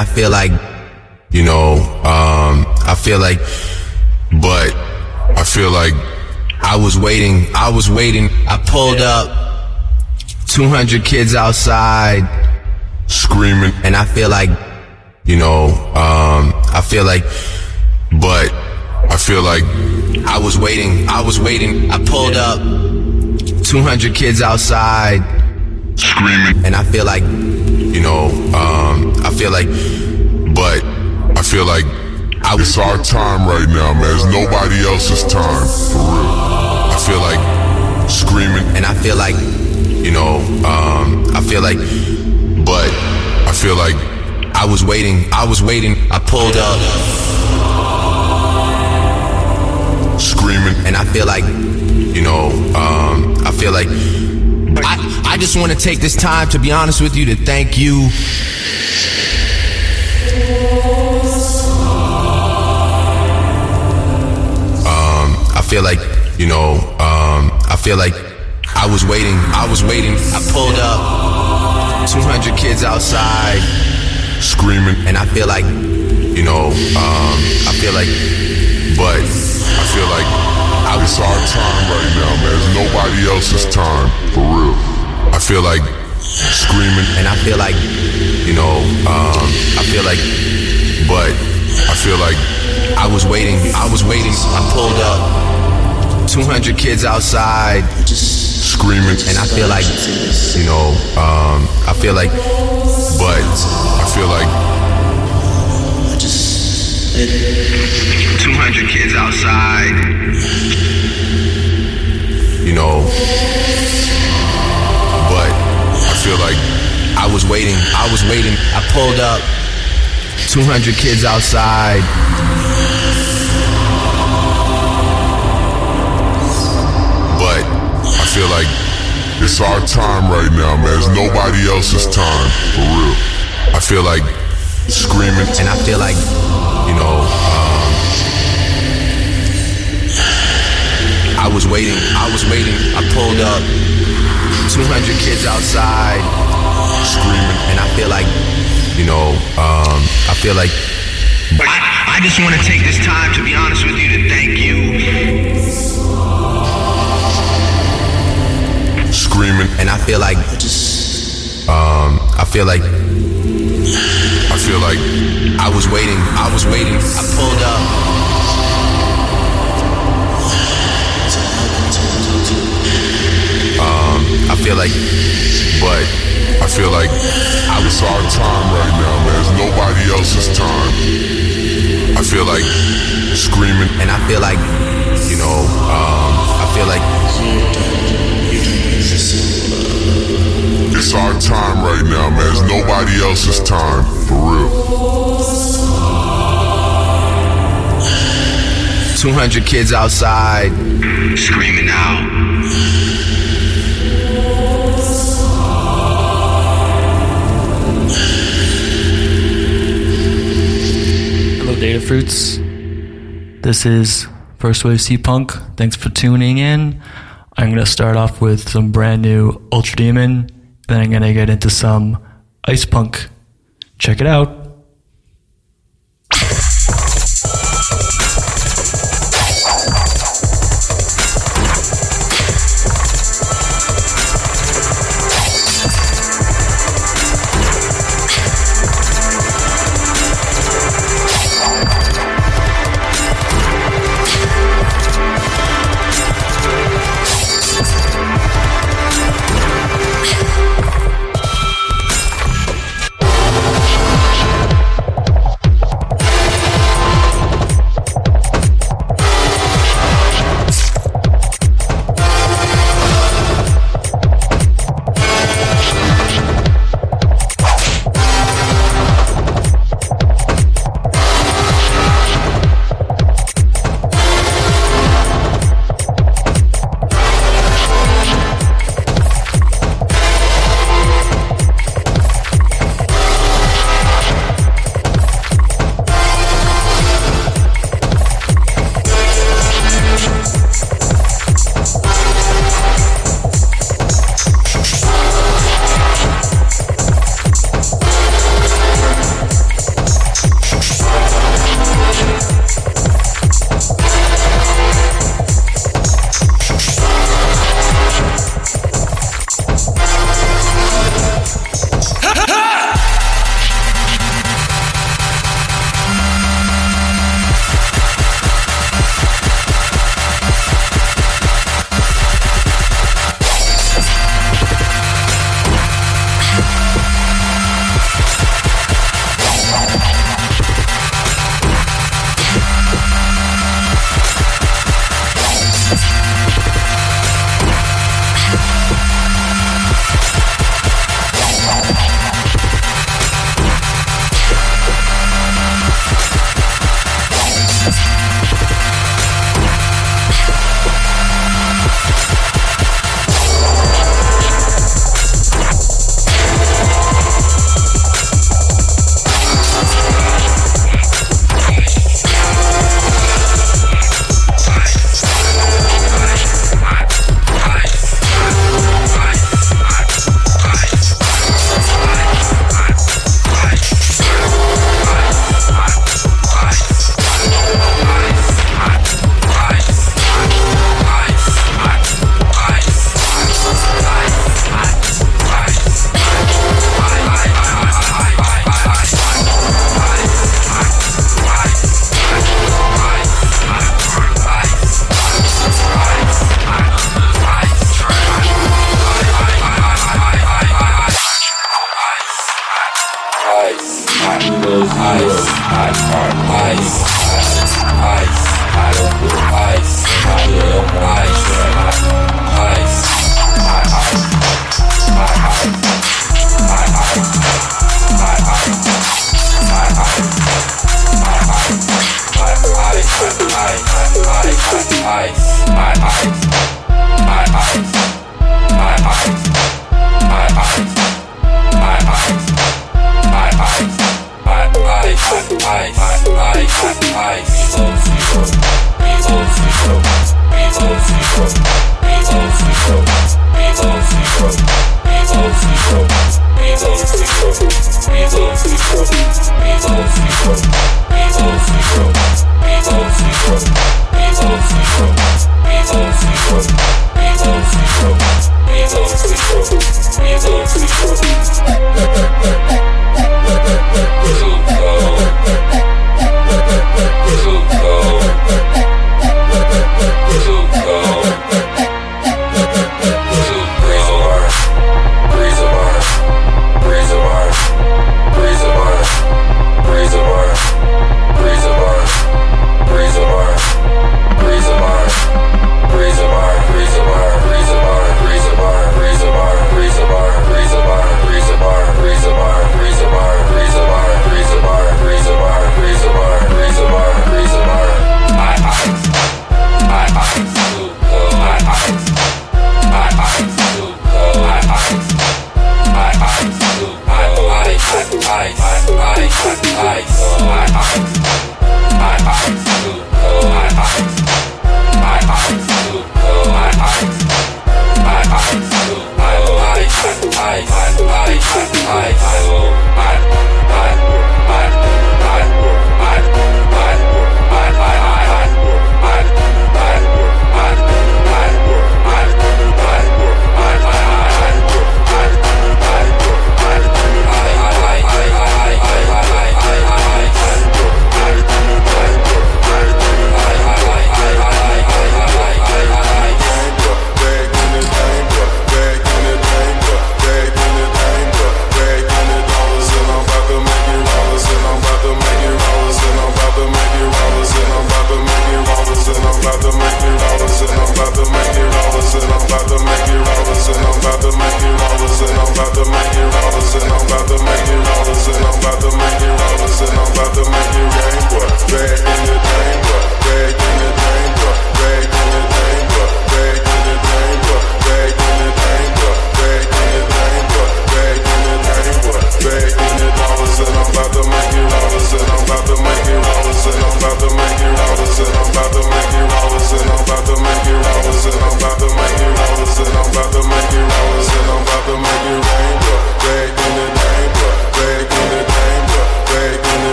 I feel like, you know, um, I feel like, but I feel like I was waiting. I was waiting. I pulled up 200 kids outside screaming. and I feel like, you know, um, I feel like, but I feel like I was waiting. I was waiting. I pulled up 200 kids outside screaming. and I feel like, you know, um, I feel like, but I feel like I it's our time right now, man. It's nobody else's time, for real. I feel like screaming. and I feel like, you know, um, I feel like, but I feel like I was waiting. I was waiting. I pulled up screaming. and I feel like, you know, um, I feel like I, I just want to take this time to be honest with you to thank you. Um, I feel like, you know, um, I feel like I was waiting. I was waiting. I pulled up 200 kids outside screaming. and I feel like, you know, um, I feel like, but I feel like it's our time right now, man. It's nobody else's time, for real. I feel like screaming. and I feel like, you know, um, I feel like, but I feel like I was waiting. I was waiting. I pulled up 200 kids outside, screaming. and I feel like, you know, um, I feel like, but I feel like 200 kids outside, you know, but I feel like I was waiting. I was waiting. I pulled up 200 kids outside. but I feel like it's our time right now, man. It's nobody else's time, for real. I feel like screaming. And I feel like, you know, I was waiting. I was waiting. I pulled up 200 kids outside, screaming. and I feel like, you know, um, I feel like. I, I just want to take this time to be honest with you to thank you. screaming. And I feel like, um, I feel like I feel like I was waiting. I was waiting. I pulled up. I feel like, but I feel like it's our time right now, man. It's nobody else's time. I feel like screaming. and I feel like, you know, um, I feel like, It's our time right now, man. It's nobody else's time, for real. 200 kids outside screaming out. Datafruits. This is First Wave Seapunk. Thanks for tuning in. I'm going to start off with some brand new Ultra Demon, then I'm going to get into some Ice Punk. Check it out.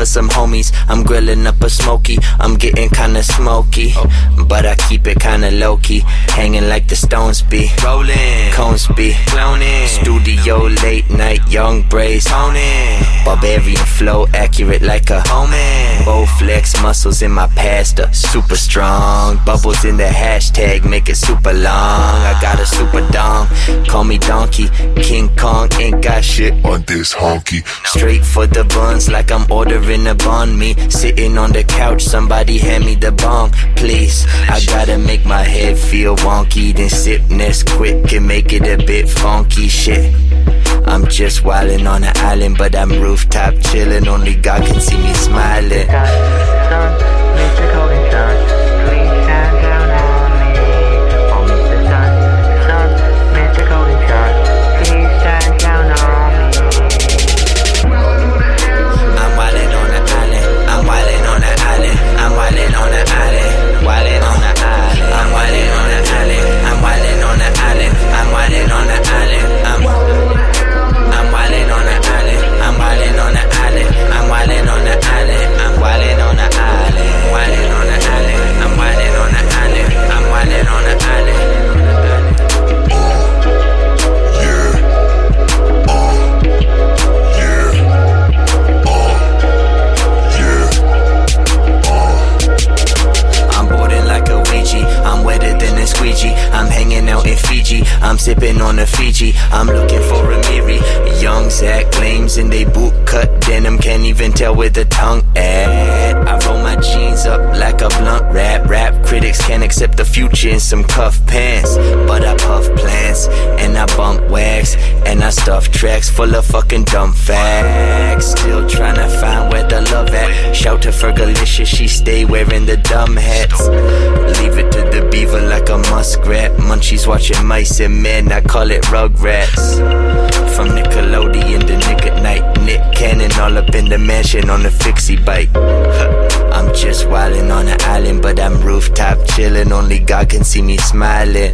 For some homies. I'm grilling up a smoky. I'm getting kinda smoky, but I keep it kinda low key. Hanging like the Stones be. Rolling, cones be. Cloning. Studio late night, young braids. Toning. Barbarian flow, accurate like a homie. Both flex muscles in my pasta, super strong. Bubbles in the hashtag, make it super long. I got a super dong, call me donkey. King Kong ain't got shit On this honky. Straight for the buns, like I'm ordering a bun. Me sitting on the couch, somebody hand me the bong, please. I gotta make my head feel wonky, then sip next quick and make it a bit funky. Shit. I'm just wildin' on an island, but I'm rooftop chillin'. Only God can see me smiling. I'm sipping on a Fiji. I'm looking for a Miri. Young Zach claims in they boot cut denim. Can't even tell where the tongue at. Roll my jeans up like a blunt rap. Rap critics can't accept the future in some cuff pants. But I puff plants and I bump wax. And I stuff tracks full of fucking dumb facts. Still trying to find where the love at. Shout to Fergalicious, she stay wearing the dumb hats. Leave it to the beaver like a muskrat. Munchies watching mice and men, I call it Rugrats. From Nickelodeon to Nick at Night. Nick Cannon all up in the mansion on a fixie bike. I'm just wildin' on the island, but I'm rooftop chillin'. Only God can see me smiling.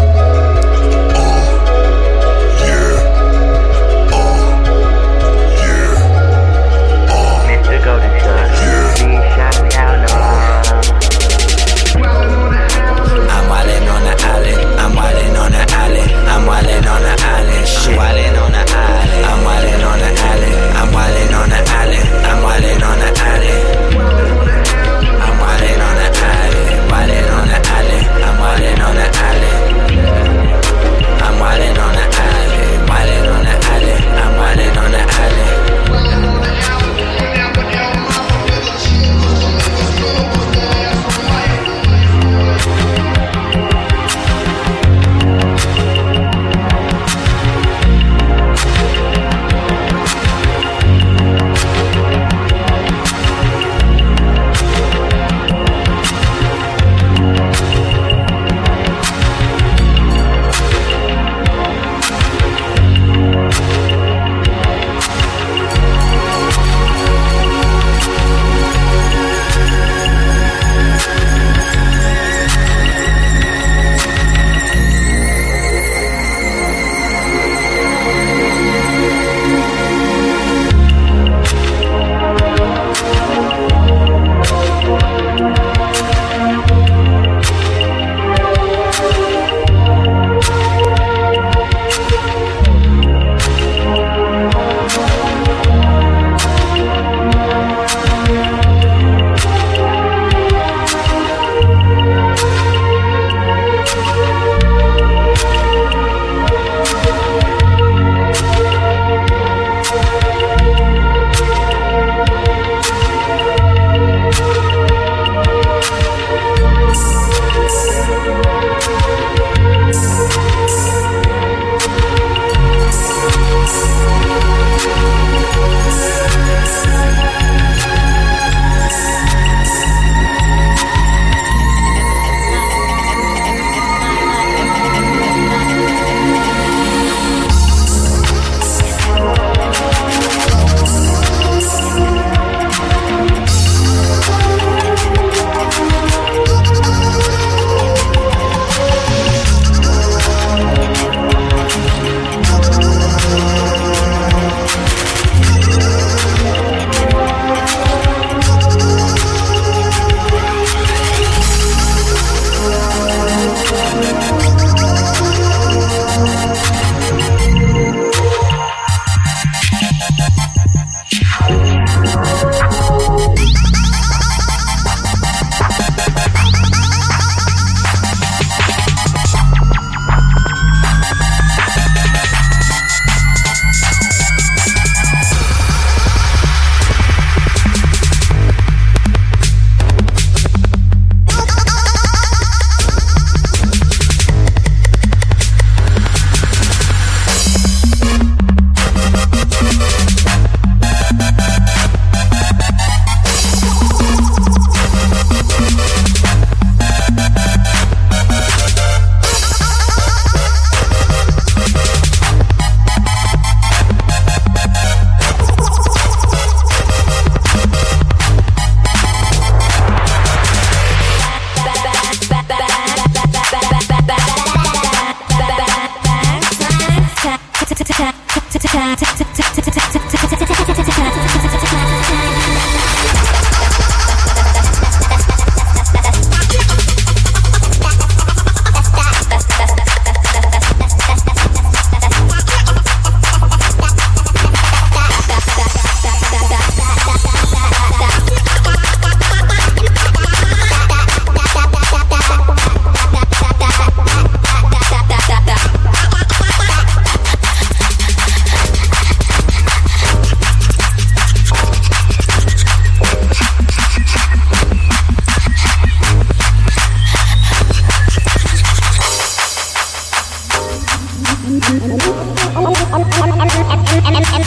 M M M M M M M M M M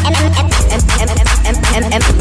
M M M M M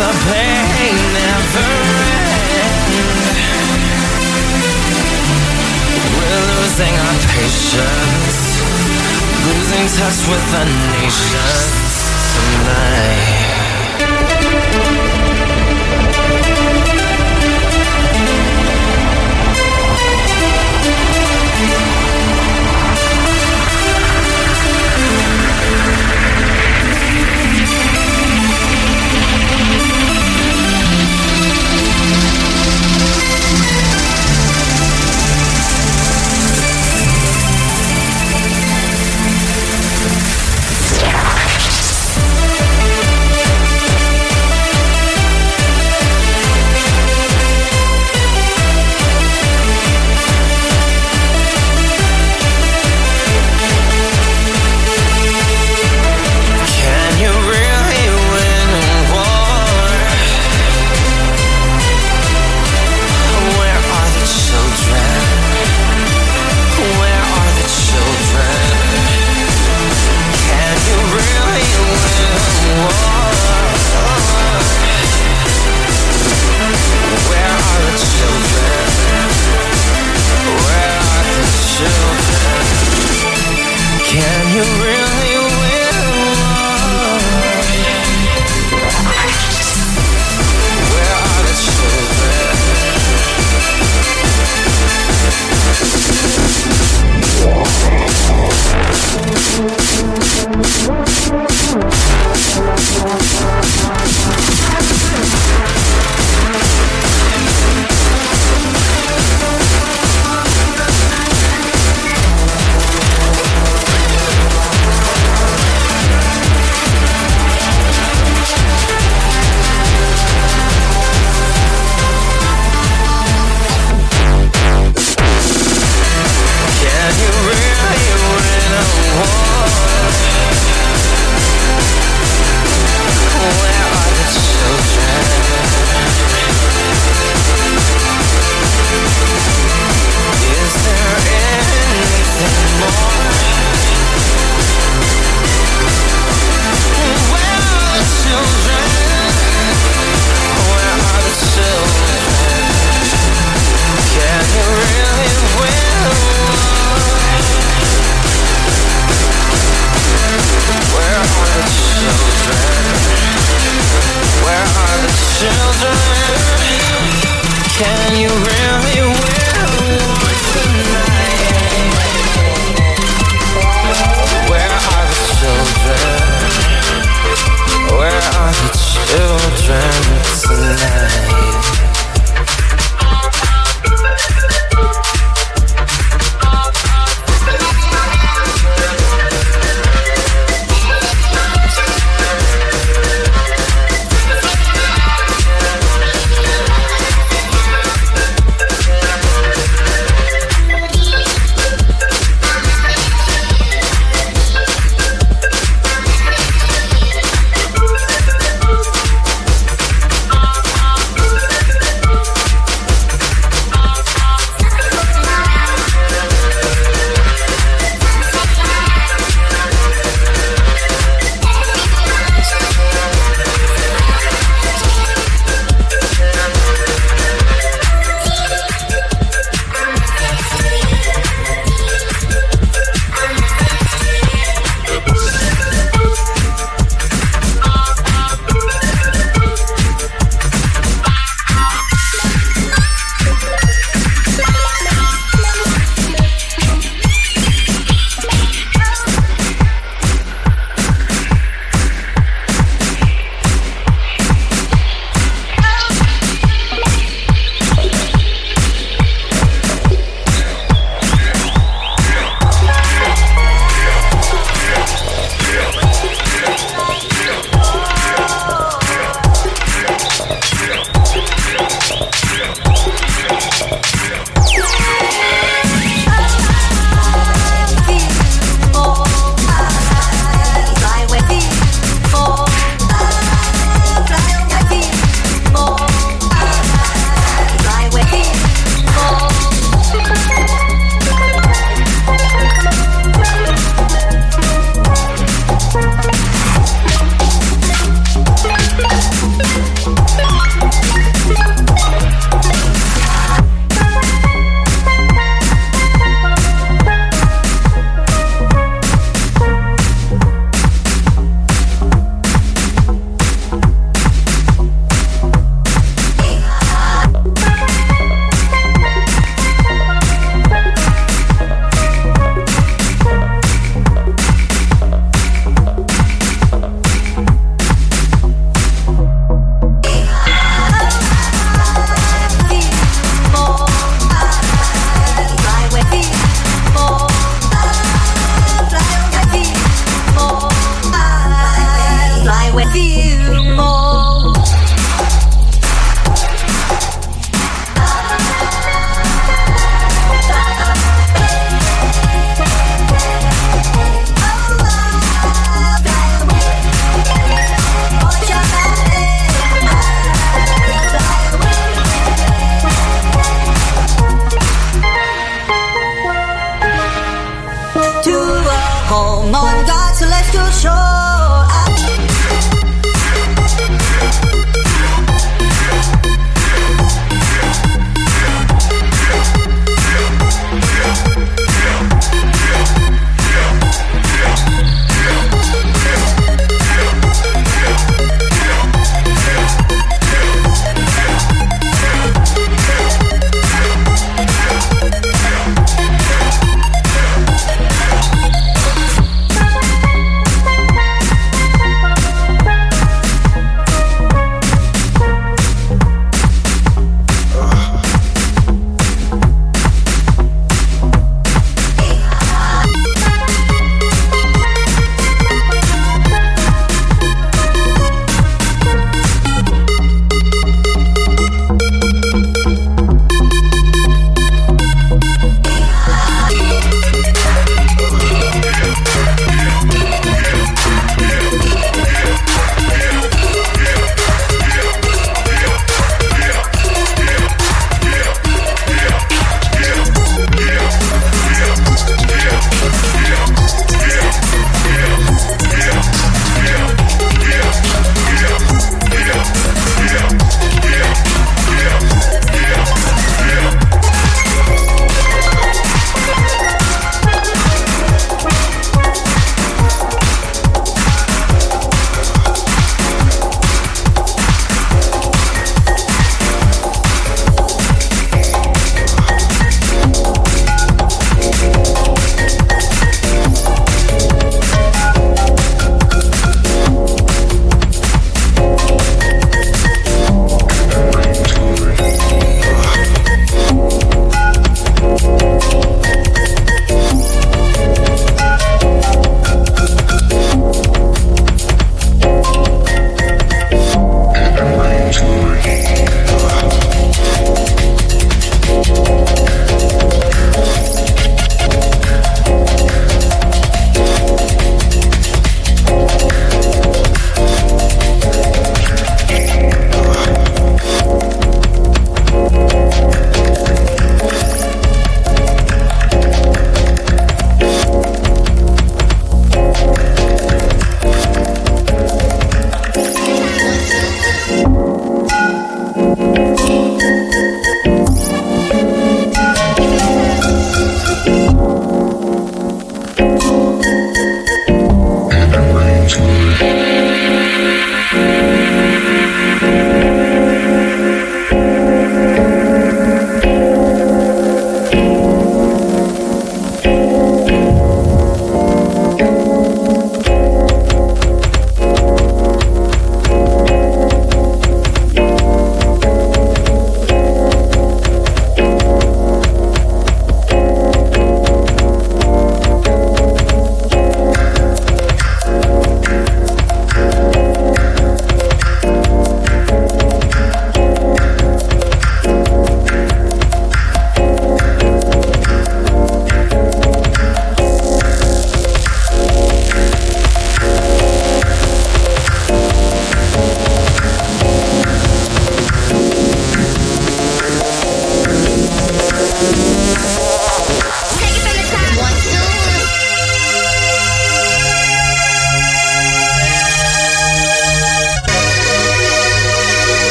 the pain never ends. We're losing our patience Losing touch with the nations tonight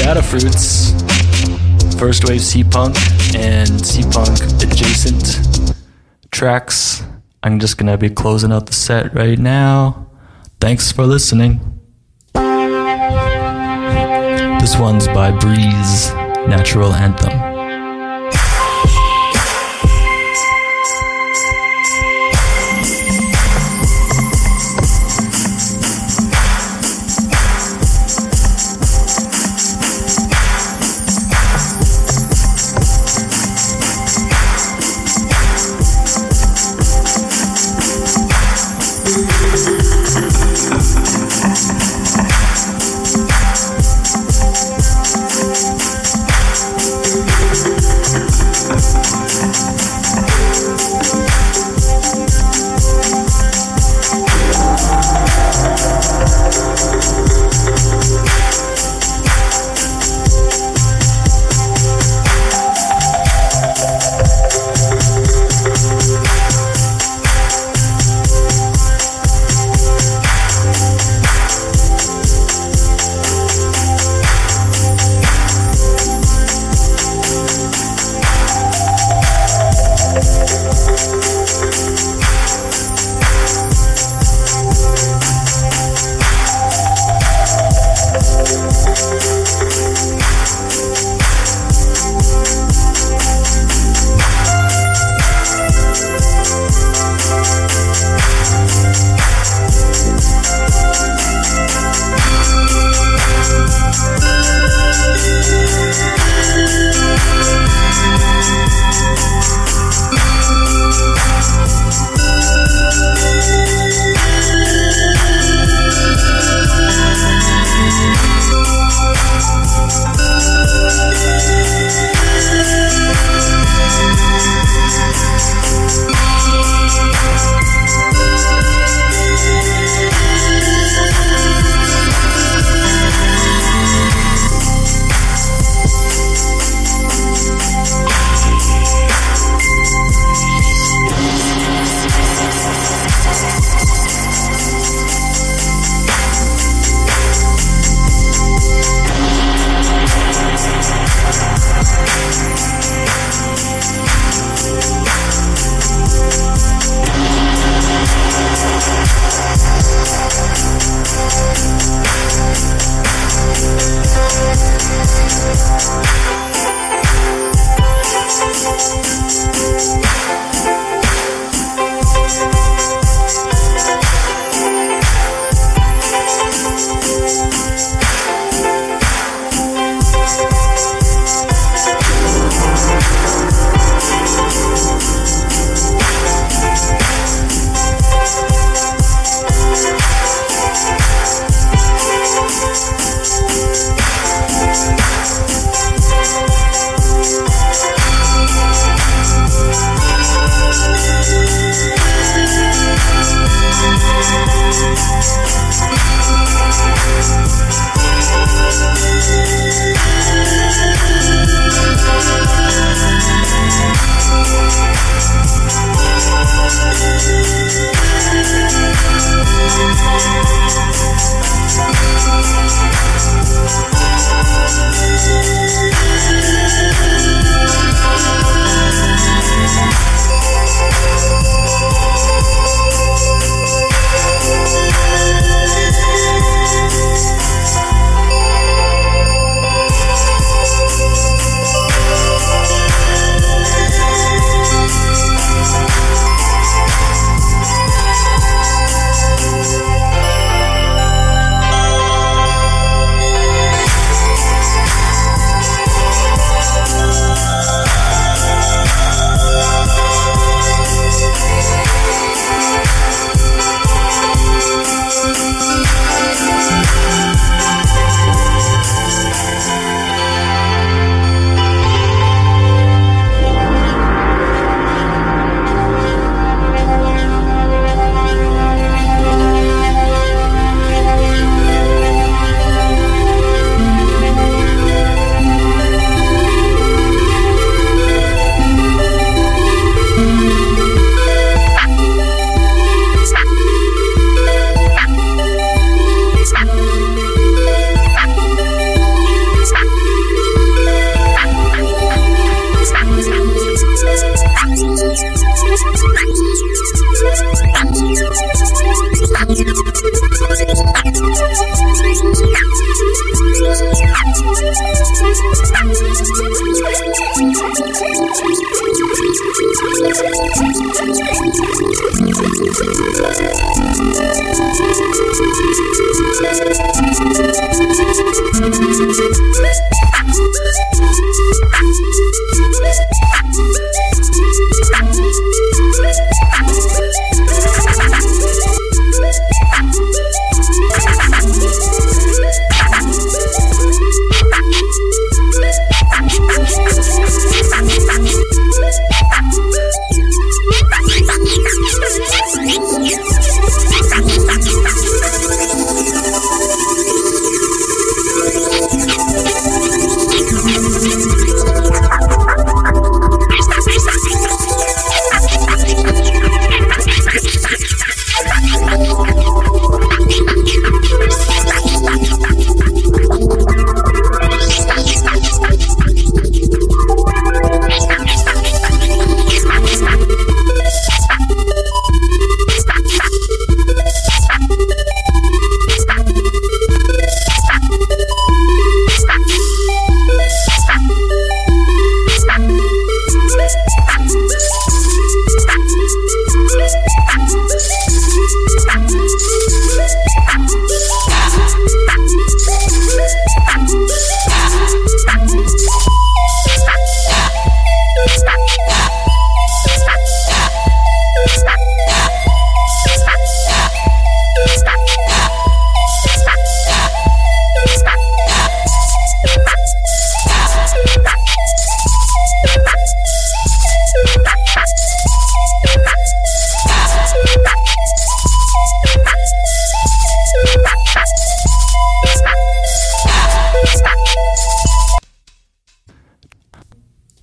Datafruits. First Wave Seapunk and Seapunk adjacent tracks. I'm just gonna be closing out the set right now. Thanks for listening. This one's by Breeze, Natural Anthem.